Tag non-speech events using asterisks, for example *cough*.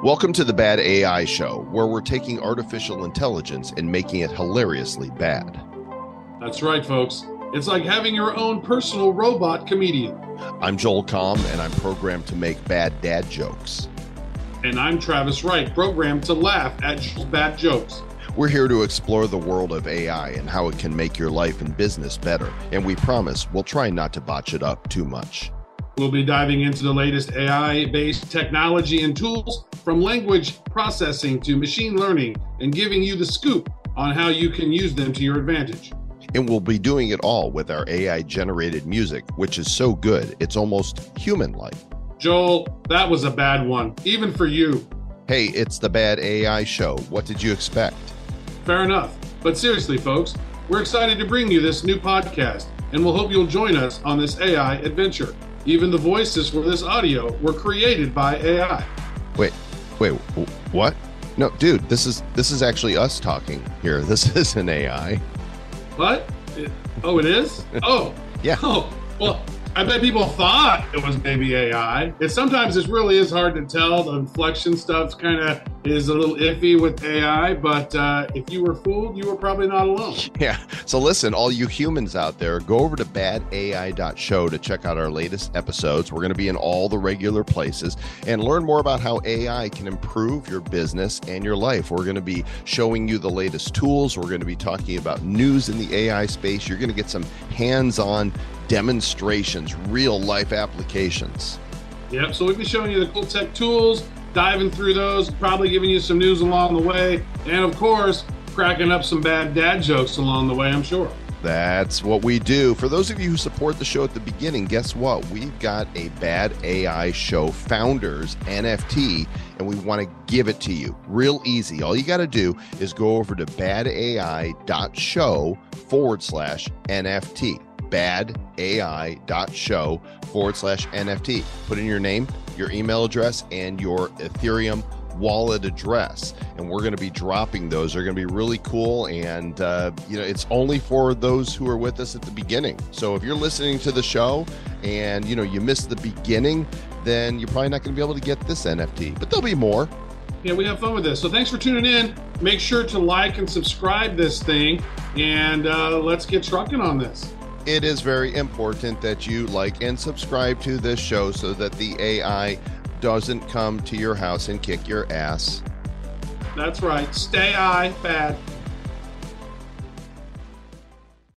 Welcome to the Bad AI Show, where we're taking artificial intelligence and making it hilariously bad. That's right, folks. It's like having your own personal robot comedian. I'm Joel Comm, and I'm programmed to make bad dad jokes. And I'm Travis Wright, programmed to laugh at bad jokes. We're here to explore the world of AI and how it can make your life and business better. And we promise we'll try not to botch it up too much. We'll be diving into the latest AI based technology and tools from language processing to machine learning and giving you the scoop on how you can use them to your advantage. And we'll be doing it all with our AI generated music, which is so good, it's almost human like. Joel, that was a bad one, even for you. Hey, it's the Bad AI Show. What did you expect? Fair enough. But seriously, folks, we're excited to bring you this new podcast, and we'll hope you'll join us on this AI adventure. Even the voices for this audio were created by AI. Wait, wait, what? No, dude, this is this is actually us talking here. *laughs* This is an AI. What? It, oh, it is? *laughs* Oh. yeah. Oh, well, I bet people thought it was maybe AI. It sometimes it really is hard to tell. The inflection stuff's kind of is a little iffy with AI, but uh, if you were fooled, you were probably not alone. *laughs* Yeah. So listen, all you humans out there, go over to badai.show to check out our latest episodes. We're going to be in all the regular places and learn more about how AI can improve your business and your life. We're going to be showing you the latest tools. We're going to be talking about news in the AI space. You're going to get some hands-on demonstrations, real life applications. Yep. So we'll be showing you the cool tech tools, diving through those, probably giving you some news along the way, and of course, cracking up some bad dad jokes along the way, I'm sure. That's what we do. For those of you who support the show at the beginning, guess what? We've got a Bad AI Show Founders NFT, and we want to give it to you real easy. All you got to do is go over to badai.show forward slash NFT badai.show forward slash NFT. Put in your name, your email address, and your Ethereum wallet address. And we're going to be dropping those. They're going to be really cool. And uh, you know it's only for those who are with us at the beginning. So if you're listening to the show and you know you missed the beginning then you're probably not going to be able to get this nft but there'll be more. Yeah we have fun with this. So thanks for tuning in. Make sure to like and subscribe this thing. And uh, let's get trucking on this it is very important that you like and subscribe to this show so that the AI doesn't come to your house and kick your ass. That's right. Stay I bad.